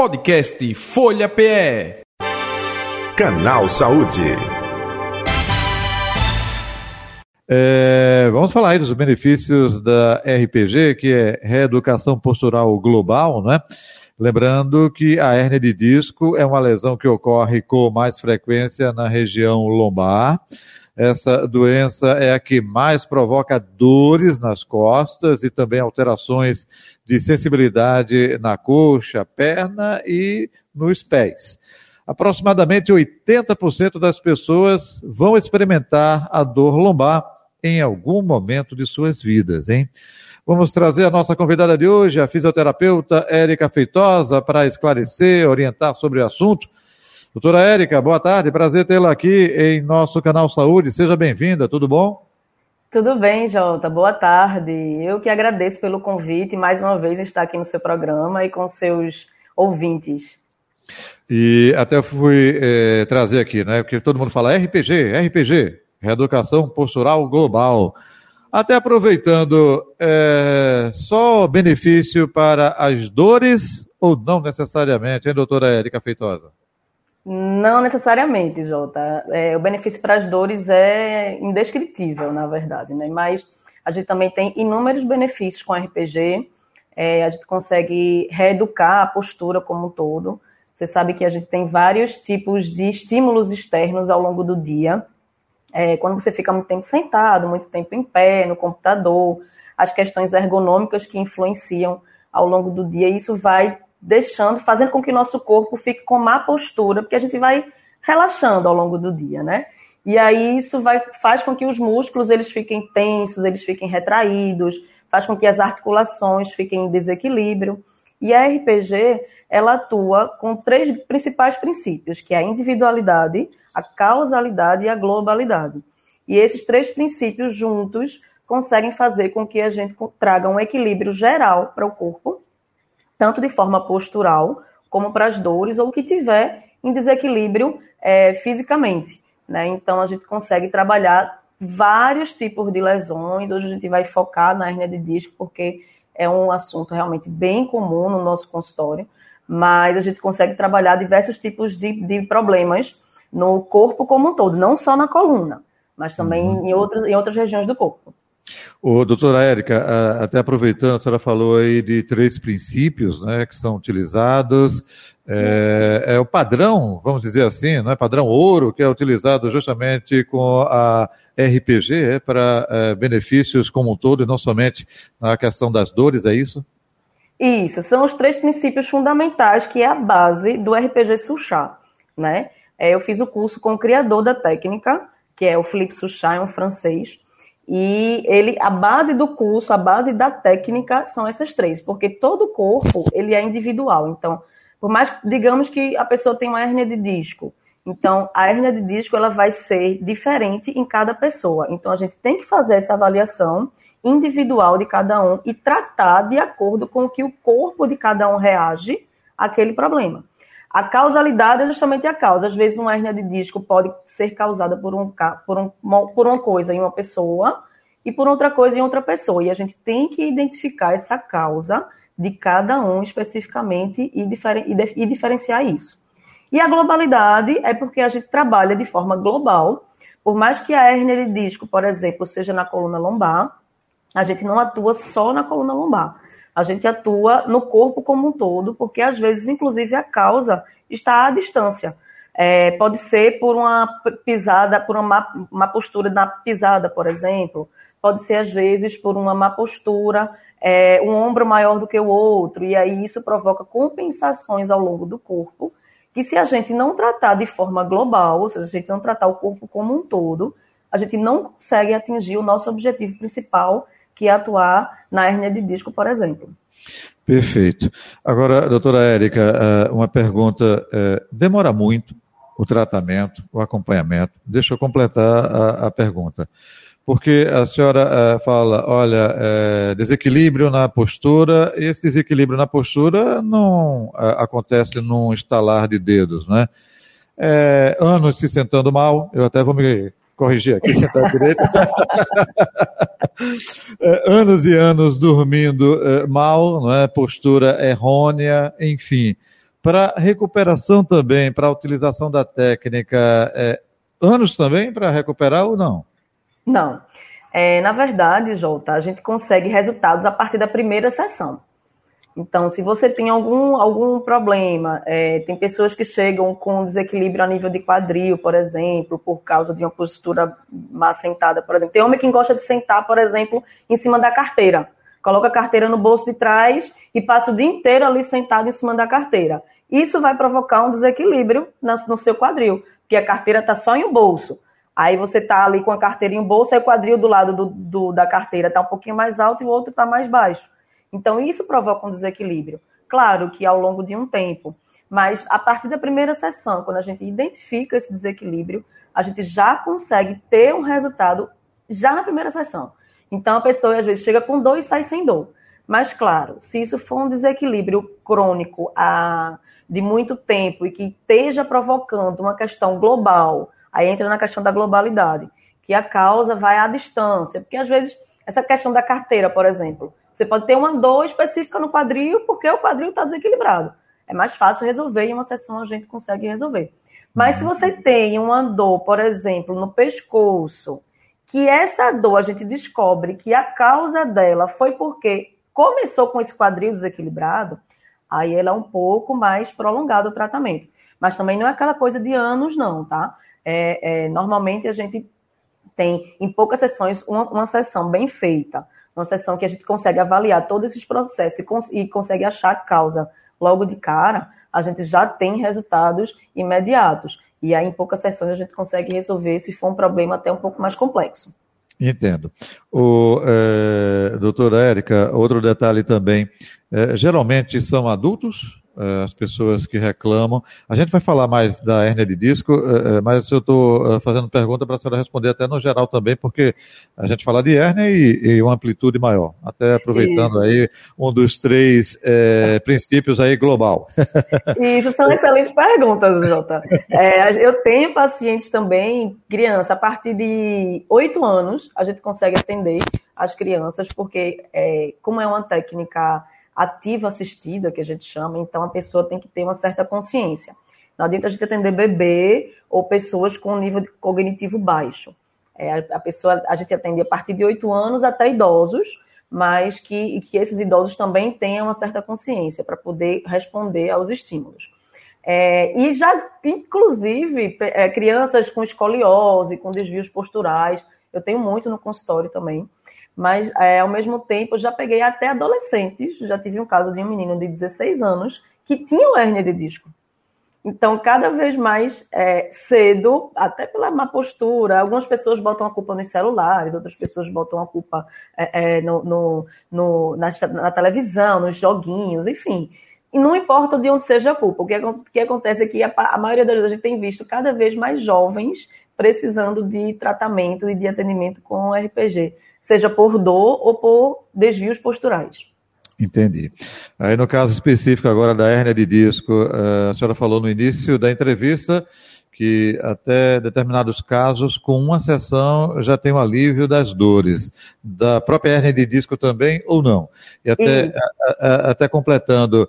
Podcast Folha PE. Canal Saúde. É, vamos falar aí dos benefícios da RPG, que é Reeducação Postural Global, né? Lembrando que a hérnia de disco é uma lesão que ocorre com mais frequência na região lombar. Essa doença é a que mais provoca dores nas costas e também alterações de sensibilidade na coxa, perna e nos pés. Aproximadamente 80% das pessoas vão experimentar a dor lombar em algum momento de suas vidas, hein? Vamos trazer a nossa convidada de hoje, a fisioterapeuta Érica Feitosa, para esclarecer, orientar sobre o assunto. Doutora Érica, boa tarde, prazer tê-la aqui em nosso canal Saúde. Seja bem-vinda, tudo bom? Tudo bem, Jota, boa tarde. Eu que agradeço pelo convite mais uma vez estar aqui no seu programa e com seus ouvintes. E até fui é, trazer aqui, né? Porque todo mundo fala RPG, RPG, Reeducação Postural Global. Até aproveitando, é, só benefício para as dores ou não necessariamente, hein, doutora Érica Feitosa? Não necessariamente, Jota. É, o benefício para as dores é indescritível, na verdade, né? Mas a gente também tem inúmeros benefícios com RPG. É, a gente consegue reeducar a postura como um todo. Você sabe que a gente tem vários tipos de estímulos externos ao longo do dia. É, quando você fica muito tempo sentado, muito tempo em pé, no computador, as questões ergonômicas que influenciam ao longo do dia, isso vai deixando, fazendo com que nosso corpo fique com má postura, porque a gente vai relaxando ao longo do dia, né? E aí isso vai, faz com que os músculos eles fiquem tensos, eles fiquem retraídos, faz com que as articulações fiquem em desequilíbrio. E a RPG, ela atua com três principais princípios, que é a individualidade, a causalidade e a globalidade. E esses três princípios juntos conseguem fazer com que a gente traga um equilíbrio geral para o corpo, tanto de forma postural, como para as dores, ou que tiver em desequilíbrio é, fisicamente. Né? Então, a gente consegue trabalhar vários tipos de lesões. Hoje a gente vai focar na hernia de disco, porque é um assunto realmente bem comum no nosso consultório, mas a gente consegue trabalhar diversos tipos de, de problemas no corpo como um todo, não só na coluna, mas também uhum. em, outros, em outras regiões do corpo. O doutora Érica, até aproveitando, a senhora falou aí de três princípios né, que são utilizados. É, é, o padrão, vamos dizer assim, né, padrão ouro, que é utilizado justamente com a RPG é, para é, benefícios como um todo e não somente na questão das dores, é isso? Isso, são os três princípios fundamentais que é a base do RPG Suchá, né? É, eu fiz o curso com o criador da técnica, que é o Philippe Souchat, é um francês. E ele, a base do curso, a base da técnica são essas três, porque todo corpo ele é individual. Então, por mais digamos que a pessoa tem uma hérnia de disco, então a hérnia de disco ela vai ser diferente em cada pessoa. Então a gente tem que fazer essa avaliação individual de cada um e tratar de acordo com o que o corpo de cada um reage àquele problema. A causalidade é justamente a causa. Às vezes, uma hernia de disco pode ser causada por, um, por, um, por uma coisa em uma pessoa e por outra coisa em outra pessoa. E a gente tem que identificar essa causa de cada um especificamente e, diferen, e, e diferenciar isso. E a globalidade é porque a gente trabalha de forma global. Por mais que a hernia de disco, por exemplo, seja na coluna lombar, a gente não atua só na coluna lombar a gente atua no corpo como um todo, porque às vezes, inclusive, a causa está à distância. É, pode ser por uma pisada, por uma má, má, postura na pisada, por exemplo. Pode ser, às vezes, por uma má postura, é, um ombro maior do que o outro, e aí isso provoca compensações ao longo do corpo, que se a gente não tratar de forma global, ou seja, se a gente não tratar o corpo como um todo, a gente não consegue atingir o nosso objetivo principal, que atuar na hérnia de disco, por exemplo. Perfeito. Agora, doutora Érica, eh, uma pergunta. Eh, demora muito o tratamento, o acompanhamento? Deixa eu completar a, a pergunta. Porque a senhora eh, fala, olha, desequilíbrio na postura, esse desequilíbrio na postura não acontece num estalar de dedos, né? É, anos se sentando mal, eu até vou me corrigir aqui, sentar direito. É, anos e anos dormindo é, mal, não é? postura errônea, enfim. Para recuperação também, para a utilização da técnica, é, anos também para recuperar ou não? Não. É, na verdade, Jota, a gente consegue resultados a partir da primeira sessão. Então, se você tem algum, algum problema, é, tem pessoas que chegam com desequilíbrio a nível de quadril, por exemplo, por causa de uma postura má sentada, por exemplo. Tem homem que gosta de sentar, por exemplo, em cima da carteira. Coloca a carteira no bolso de trás e passa o dia inteiro ali sentado em cima da carteira. Isso vai provocar um desequilíbrio no seu quadril, porque a carteira está só em um bolso. Aí você está ali com a carteira em um bolso, aí o quadril do lado do, do da carteira está um pouquinho mais alto e o outro está mais baixo. Então, isso provoca um desequilíbrio. Claro que ao longo de um tempo, mas a partir da primeira sessão, quando a gente identifica esse desequilíbrio, a gente já consegue ter um resultado já na primeira sessão. Então, a pessoa às vezes chega com dor e sai sem dor. Mas, claro, se isso for um desequilíbrio crônico a, de muito tempo e que esteja provocando uma questão global, aí entra na questão da globalidade, que a causa vai à distância. Porque, às vezes, essa questão da carteira, por exemplo, você pode ter uma dor específica no quadril porque o quadril está desequilibrado. É mais fácil resolver em uma sessão a gente consegue resolver. Mas se você tem uma dor, por exemplo, no pescoço, que essa dor a gente descobre que a causa dela foi porque começou com esse quadril desequilibrado, aí ela é um pouco mais prolongado o tratamento. Mas também não é aquela coisa de anos, não, tá? É, é, normalmente a gente tem, em poucas sessões, uma, uma sessão bem feita uma sessão que a gente consegue avaliar todos esses processos e, cons e consegue achar a causa logo de cara, a gente já tem resultados imediatos. E aí, em poucas sessões, a gente consegue resolver se for um problema até um pouco mais complexo. Entendo. O, é, doutora Érica, outro detalhe também, é, geralmente são adultos as pessoas que reclamam. A gente vai falar mais da hérnia de disco, eh, eh, mas eu estou fazendo pergunta para a senhora responder até no geral também, porque a gente fala de hérnia e, e uma amplitude maior. Até aproveitando Isso. aí um dos três é, princípios aí global. Isso são excelentes perguntas, Jota. É, eu tenho pacientes também, criança, a partir de oito anos, a gente consegue atender as crianças, porque é, como é uma técnica ativa assistida, que a gente chama, então a pessoa tem que ter uma certa consciência. Não adianta a gente atender bebê ou pessoas com nível cognitivo baixo. É, a, pessoa, a gente atende a partir de 8 anos até idosos, mas que, que esses idosos também tenham uma certa consciência para poder responder aos estímulos. É, e já, inclusive, é, crianças com escoliose, com desvios posturais, eu tenho muito no consultório também, mas é, ao mesmo tempo já peguei até adolescentes, já tive um caso de um menino de 16 anos que tinha hérnia de disco. Então, cada vez mais é, cedo, até pela má postura, algumas pessoas botam a culpa nos celulares, outras pessoas botam a culpa é, é, no, no, no na, na, televisão, nos joguinhos, enfim. E não importa de onde seja a culpa. O que, o que acontece é que a, a maioria das vezes a gente tem visto cada vez mais jovens precisando de tratamento e de atendimento com RPG seja por dor ou por desvios posturais. Entendi. Aí no caso específico agora da hérnia de disco, eh, a senhora falou no início da entrevista que até determinados casos, com uma sessão, já tem um alívio das dores. Da própria hérnia de disco também ou não? E até, a, a, até completando,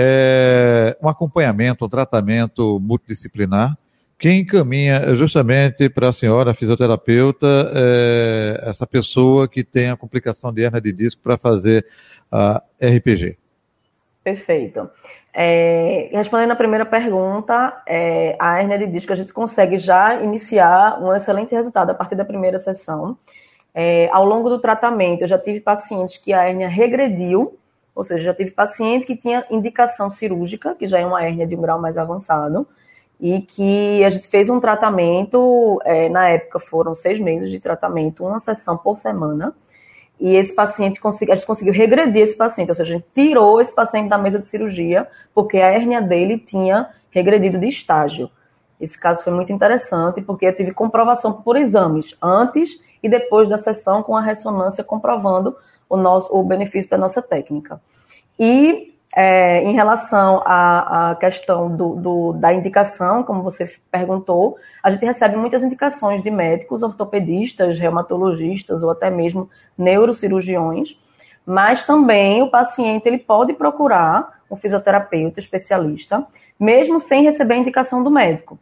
é, um acompanhamento, um tratamento multidisciplinar, quem encaminha justamente para a senhora, fisioterapeuta, é essa pessoa que tem a complicação de hernia de disco para fazer a RPG? Perfeito. É, respondendo a primeira pergunta, é, a hernia de disco a gente consegue já iniciar um excelente resultado a partir da primeira sessão. É, ao longo do tratamento, eu já tive pacientes que a hernia regrediu, ou seja, já tive paciente que tinha indicação cirúrgica, que já é uma hernia de um grau mais avançado, e que a gente fez um tratamento, é, na época foram seis meses de tratamento, uma sessão por semana, e esse paciente, a gente conseguiu regredir esse paciente, ou seja, a gente tirou esse paciente da mesa de cirurgia, porque a hérnia dele tinha regredido de estágio. Esse caso foi muito interessante, porque eu tive comprovação por exames, antes e depois da sessão, com a ressonância comprovando o, nosso, o benefício da nossa técnica. E é, em relação à, à questão do, do, da indicação, como você perguntou, a gente recebe muitas indicações de médicos, ortopedistas, reumatologistas ou até mesmo neurocirurgiões, mas também o paciente ele pode procurar um fisioterapeuta especialista, mesmo sem receber a indicação do médico.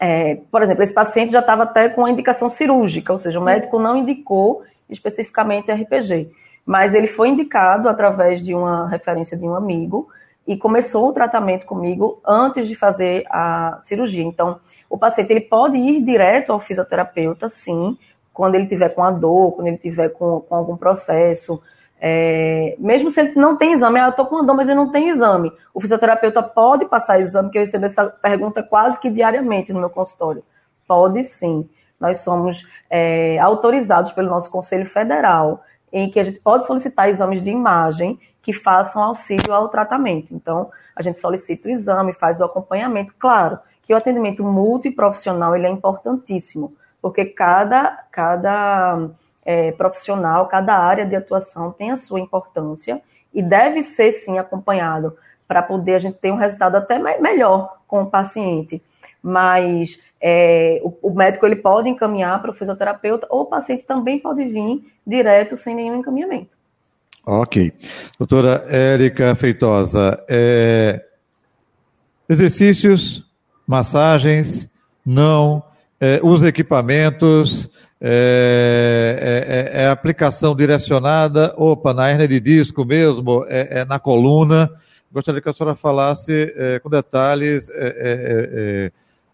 É, por exemplo, esse paciente já estava até com a indicação cirúrgica, ou seja, o médico não indicou especificamente RPG, mas ele foi indicado através de uma referência de um amigo e começou o tratamento comigo antes de fazer a cirurgia. Então, o paciente ele pode ir direto ao fisioterapeuta, sim, quando ele tiver com a dor, quando ele tiver com, com algum processo, é, mesmo se ele não tem exame, ah, eu estou com dor, mas eu não tenho exame. O fisioterapeuta pode passar exame, que eu recebo essa pergunta quase que diariamente no meu consultório. Pode sim. Nós somos é, autorizados pelo nosso Conselho Federal em que a gente pode solicitar exames de imagem que façam auxílio ao tratamento. Então, a gente solicita o exame, faz o acompanhamento. Claro que o atendimento multiprofissional ele é importantíssimo, porque cada, cada é, profissional, cada área de atuação tem a sua importância e deve ser, sim, acompanhado para poder a gente ter um resultado até melhor com o paciente. Mas é, o, o, médico ele pode encaminhar para o fisioterapeuta ou o paciente também pode vir direto sem nenhum encaminhamento. Ok. Doutora Érica Feitosa, é, exercícios, massagens, não, é, os equipamentos, é, é, é, é, aplicação direcionada, opa, na hernia de disco mesmo, é, é na coluna. Gostaria que a senhora falasse é, com detalhes,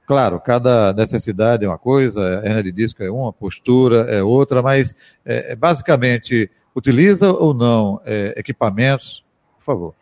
claro, cada necessidade é uma coisa, a hernia de disco é uma, postura é outra, mas basicamente, utiliza ou não equipamentos? Por favor.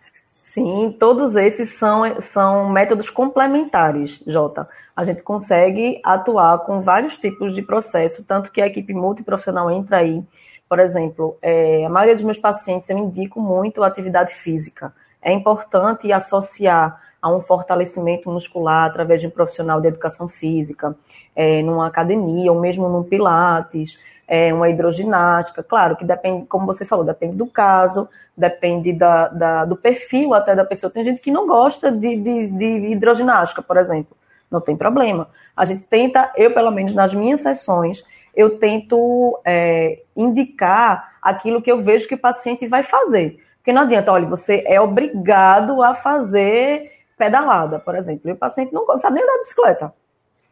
Sim, todos esses são, são métodos complementares, Jota. A gente consegue atuar com vários tipos de processo, tanto que a equipe multiprofissional entra aí. Por exemplo, é, a maioria dos meus pacientes eu indico muito atividade física. É importante associar a um fortalecimento muscular através de um profissional de educação física, é, numa academia ou mesmo num pilates é, uma hidroginástica. Claro que depende, como você falou, depende do caso, depende da, da, do perfil até da pessoa. Tem gente que não gosta de, de, de hidroginástica, por exemplo. Não tem problema. A gente tenta, eu pelo menos nas minhas sessões, eu tento é, indicar aquilo que eu vejo que o paciente vai fazer. Porque não adianta, olha, você é obrigado a fazer pedalada, por exemplo. E o paciente não sabe nem andar de bicicleta.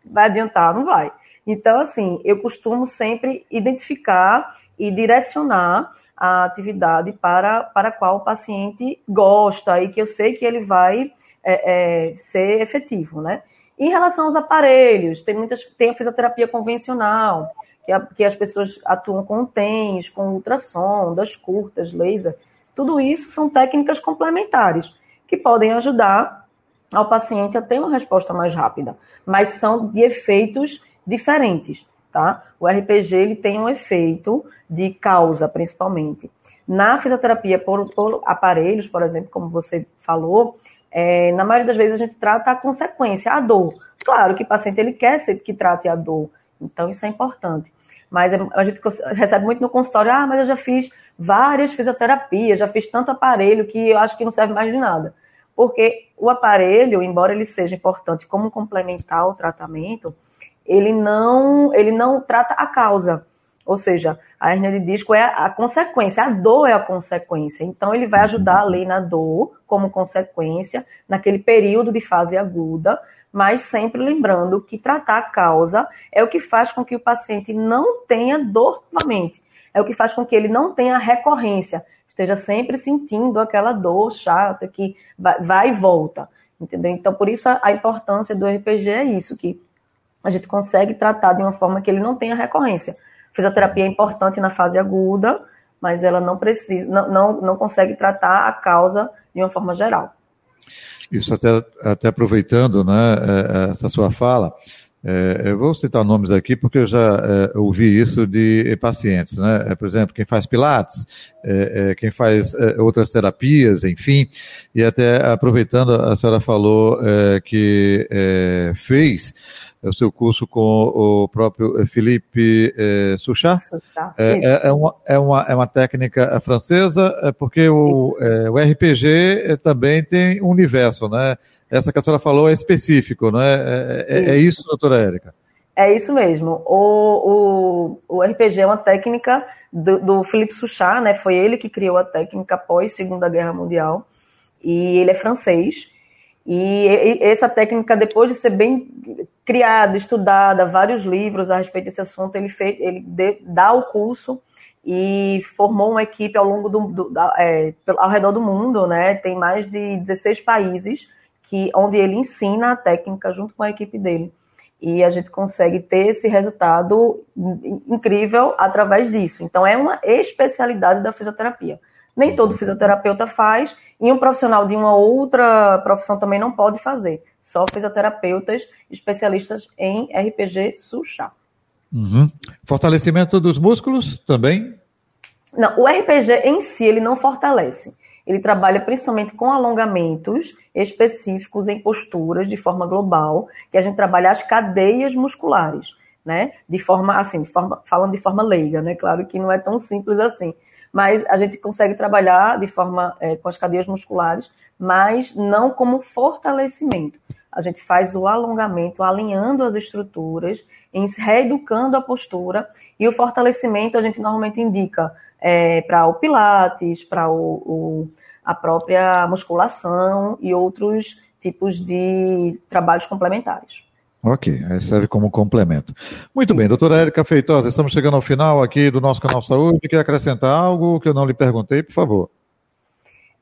Vai adiantar? Não vai. Então, assim, eu costumo sempre identificar e direcionar a atividade para, para qual o paciente gosta e que eu sei que ele vai é, é, ser efetivo, né? Em relação aos aparelhos, tem muitas, tem a fisioterapia convencional, que, a, que as pessoas atuam com TENS, com ultrassom, das curtas, laser. Tudo isso são técnicas complementares que podem ajudar ao paciente a ter uma resposta mais rápida, mas são de efeitos diferentes, tá? O RPG ele tem um efeito de causa, principalmente. Na fisioterapia por, por aparelhos, por exemplo, como você falou, é, na maioria das vezes a gente trata a consequência, a dor. Claro que o paciente ele quer que trate a dor, então isso é importante. Mas é, a gente recebe muito no consultório, ah, mas eu já fiz várias fisioterapias, já fiz tanto aparelho que eu acho que não serve mais de nada. Porque o aparelho, embora ele seja importante como complementar o tratamento, ele não, ele não trata a causa. Ou seja, a hernia de disco é a consequência, a dor é a consequência. Então, ele vai ajudar ali na dor, como consequência, naquele período de fase aguda, mas sempre lembrando que tratar a causa é o que faz com que o paciente não tenha dor novamente. É o que faz com que ele não tenha recorrência, esteja sempre sentindo aquela dor chata que vai, e volta. Entendeu? Então, por isso a importância do RPG é isso, que a gente consegue tratar de uma forma que ele não tenha recorrência. A fisioterapia é importante na fase aguda, mas ela não precisa, não, não, não consegue tratar a causa de uma forma geral. Isso até, até aproveitando né, é, é, essa sua fala, é, eu vou citar nomes aqui porque eu já é, ouvi isso de pacientes, né? É, por exemplo, quem faz pilates, é, quem faz outras terapias, enfim, e até aproveitando, a senhora falou que fez o seu curso com o próprio Felipe é, Suchard. É, é, uma, é, uma, é uma técnica francesa, é porque o, é, o RPG também tem um universo, né? Essa que a senhora falou é específico, né? É, é, é isso, doutora Érica? É isso mesmo. O, o, o RPG é uma técnica do, do Philippe Suchard, né? Foi ele que criou a técnica após Segunda Guerra Mundial. e ele é francês. E essa técnica, depois de ser bem criada, estudada, vários livros a respeito desse assunto, ele, fez, ele dá o curso e formou uma equipe ao longo do, do é, ao redor do mundo, né? Tem mais de 16 países que onde ele ensina a técnica junto com a equipe dele. E a gente consegue ter esse resultado incrível através disso. Então é uma especialidade da fisioterapia. Nem todo fisioterapeuta faz, e um profissional de uma outra profissão também não pode fazer. Só fisioterapeutas especialistas em RPG Suchá. Uhum. Fortalecimento dos músculos também? Não, o RPG em si ele não fortalece. Ele trabalha principalmente com alongamentos específicos em posturas de forma global, que a gente trabalha as cadeias musculares, né? De forma assim, de forma, falando de forma leiga, né? Claro que não é tão simples assim, mas a gente consegue trabalhar de forma é, com as cadeias musculares, mas não como fortalecimento a gente faz o alongamento, alinhando as estruturas, reeducando a postura, e o fortalecimento a gente normalmente indica é, para o Pilates, para a própria musculação e outros tipos de trabalhos complementares. Ok, serve como complemento. Muito bem, doutora Érica Feitosa, estamos chegando ao final aqui do nosso canal Saúde. Quer acrescentar algo que eu não lhe perguntei, por favor?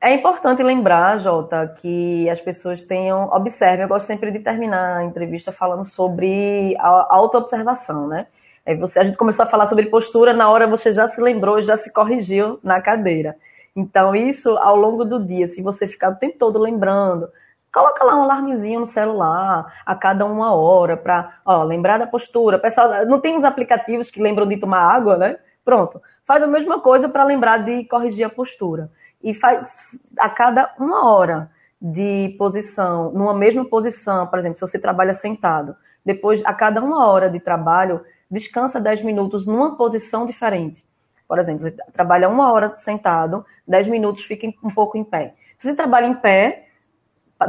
É importante lembrar, Jota, que as pessoas tenham. Observem, eu gosto sempre de terminar a entrevista falando sobre a autoobservação, né? Aí você, a gente começou a falar sobre postura, na hora você já se lembrou, já se corrigiu na cadeira. Então, isso ao longo do dia, se você ficar o tempo todo lembrando, coloca lá um alarmezinho no celular a cada uma hora para lembrar da postura. Pessoal, não tem uns aplicativos que lembram de tomar água, né? Pronto. Faz a mesma coisa para lembrar de corrigir a postura e faz a cada uma hora de posição, numa mesma posição, por exemplo, se você trabalha sentado, depois, a cada uma hora de trabalho, descansa 10 minutos numa posição diferente. Por exemplo, você trabalha uma hora sentado, 10 minutos fica um pouco em pé. Se você trabalha em pé,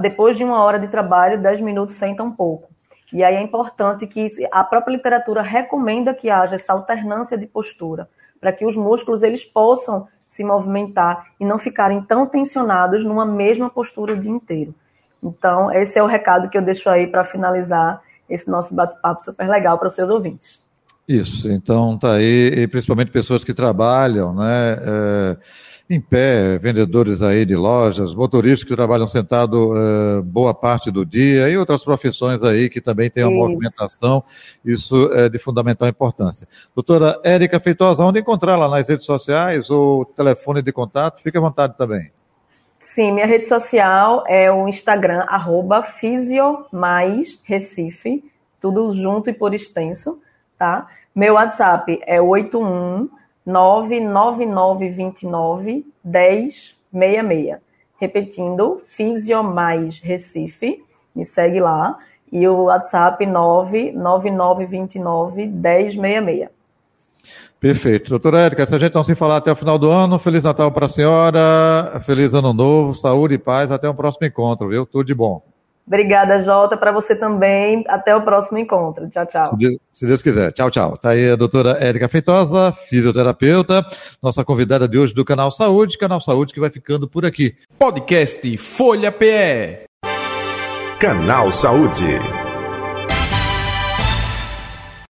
depois de uma hora de trabalho, 10 minutos senta um pouco. E aí é importante que a própria literatura recomenda que haja essa alternância de postura, para que os músculos eles possam se movimentar e não ficarem tão tensionados numa mesma postura o dia inteiro. Então, esse é o recado que eu deixo aí para finalizar esse nosso bate-papo super legal para os seus ouvintes. Isso, então tá aí, principalmente pessoas que trabalham, né? É em pé, vendedores aí de lojas, motoristas que trabalham sentado uh, boa parte do dia e outras profissões aí que também têm uma isso. movimentação, isso é de fundamental importância. Doutora Érica Feitosa, onde encontrá-la nas redes sociais ou telefone de contato? Fique à vontade também. Sim, minha rede social é o Instagram, arroba Recife, tudo junto e por extenso, tá? Meu WhatsApp é 81 99929 1066. Repetindo, Fisiomais Recife, me segue lá. E o WhatsApp 99929 1066. Perfeito. Doutora Érica, se a gente não se falar até o final do ano, Feliz Natal para a senhora, Feliz Ano Novo, saúde e paz, até o próximo encontro, viu? Tudo de bom. Obrigada, Jota, para você também. Até o próximo encontro. Tchau, tchau. Se Deus, se Deus quiser. Tchau, tchau. Tá aí a doutora Érica Feitosa, fisioterapeuta, nossa convidada de hoje do Canal Saúde, Canal Saúde que vai ficando por aqui. Podcast Folha PE. Canal Saúde.